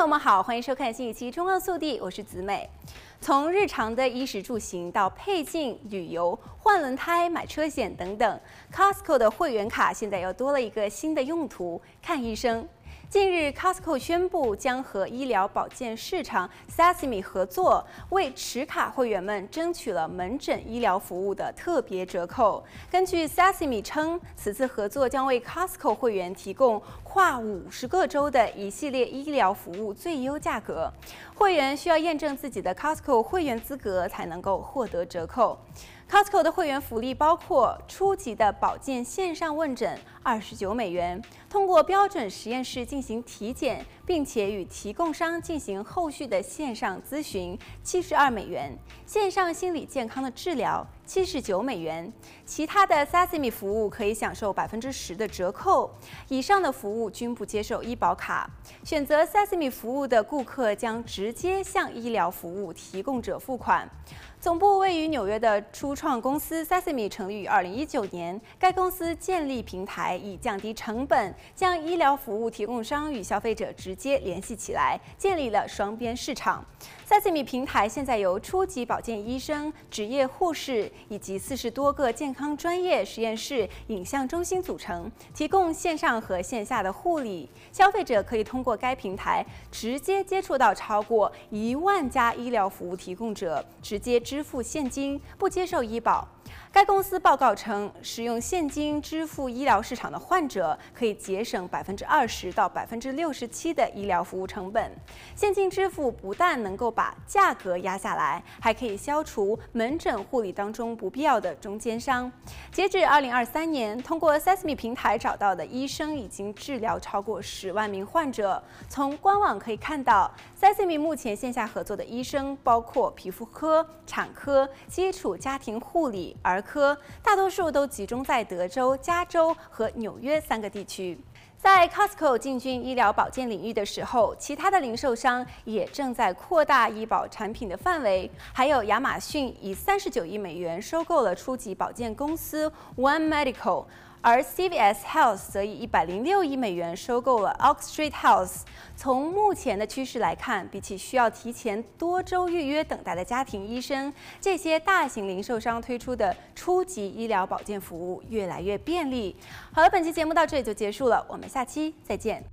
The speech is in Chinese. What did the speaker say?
朋友们好，欢迎收看新一期《中澳速递》，我是子美。从日常的衣食住行到配镜、旅游、换轮胎、买车险等等，Costco 的会员卡现在又多了一个新的用途——看医生。近日，Costco 宣布将和医疗保健市场 Sesame 合作，为持卡会员们争取了门诊医疗服务的特别折扣。根据 Sesame 称，此次合作将为 Costco 会员提供跨五十个州的一系列医疗服务最优价格。会员需要验证自己的 Costco 会员资格才能够获得折扣。Costco 的会员福利包括初级的保健线上问诊二十九美元，通过标准实验室进行体检，并且与提供商进行后续的线上咨询七十二美元，线上心理健康的治疗七十九美元，其他的 Sesame 服务可以享受百分之十的折扣，以上的服务均不接受医保卡。选择 Sesame 服务的顾客将直接向医疗服务提供者付款。总部位于纽约的初创公司 Sesame 成立于二零一九年。该公司建立平台，以降低成本，将医疗服务提供商与消费者直接联系起来，建立了双边市场。Sesame 平台现在由初级保健医生、职业护士以及四十多个健康专业实验室影像中心组成，提供线上和线下的护理。消费者可以通过该平台直接接触到超过一万家医疗服务提供者，直接。支付现金，不接受医保。该公司报告称，使用现金支付医疗市场的患者可以节省百分之二十到百分之六十七的医疗服务成本。现金支付不但能够把价格压下来，还可以消除门诊护理当中不必要的中间商。截至二零二三年，通过 Sesame 平台找到的医生已经治疗超过十万名患者。从官网可以看到，Sesame 目前线下合作的医生包括皮肤科、产科、基础家庭护理。儿科大多数都集中在德州、加州和纽约三个地区。在 Costco 进军医疗保健领域的时候，其他的零售商也正在扩大医保产品的范围。还有亚马逊以三十九亿美元收购了初级保健公司 One Medical。而 CVS Health 则以一百零六亿美元收购了 Oak Street Health。从目前的趋势来看，比起需要提前多周预约等待的家庭医生，这些大型零售商推出的初级医疗保健服务越来越便利。好了，本期节目到这里就结束了，我们下期再见。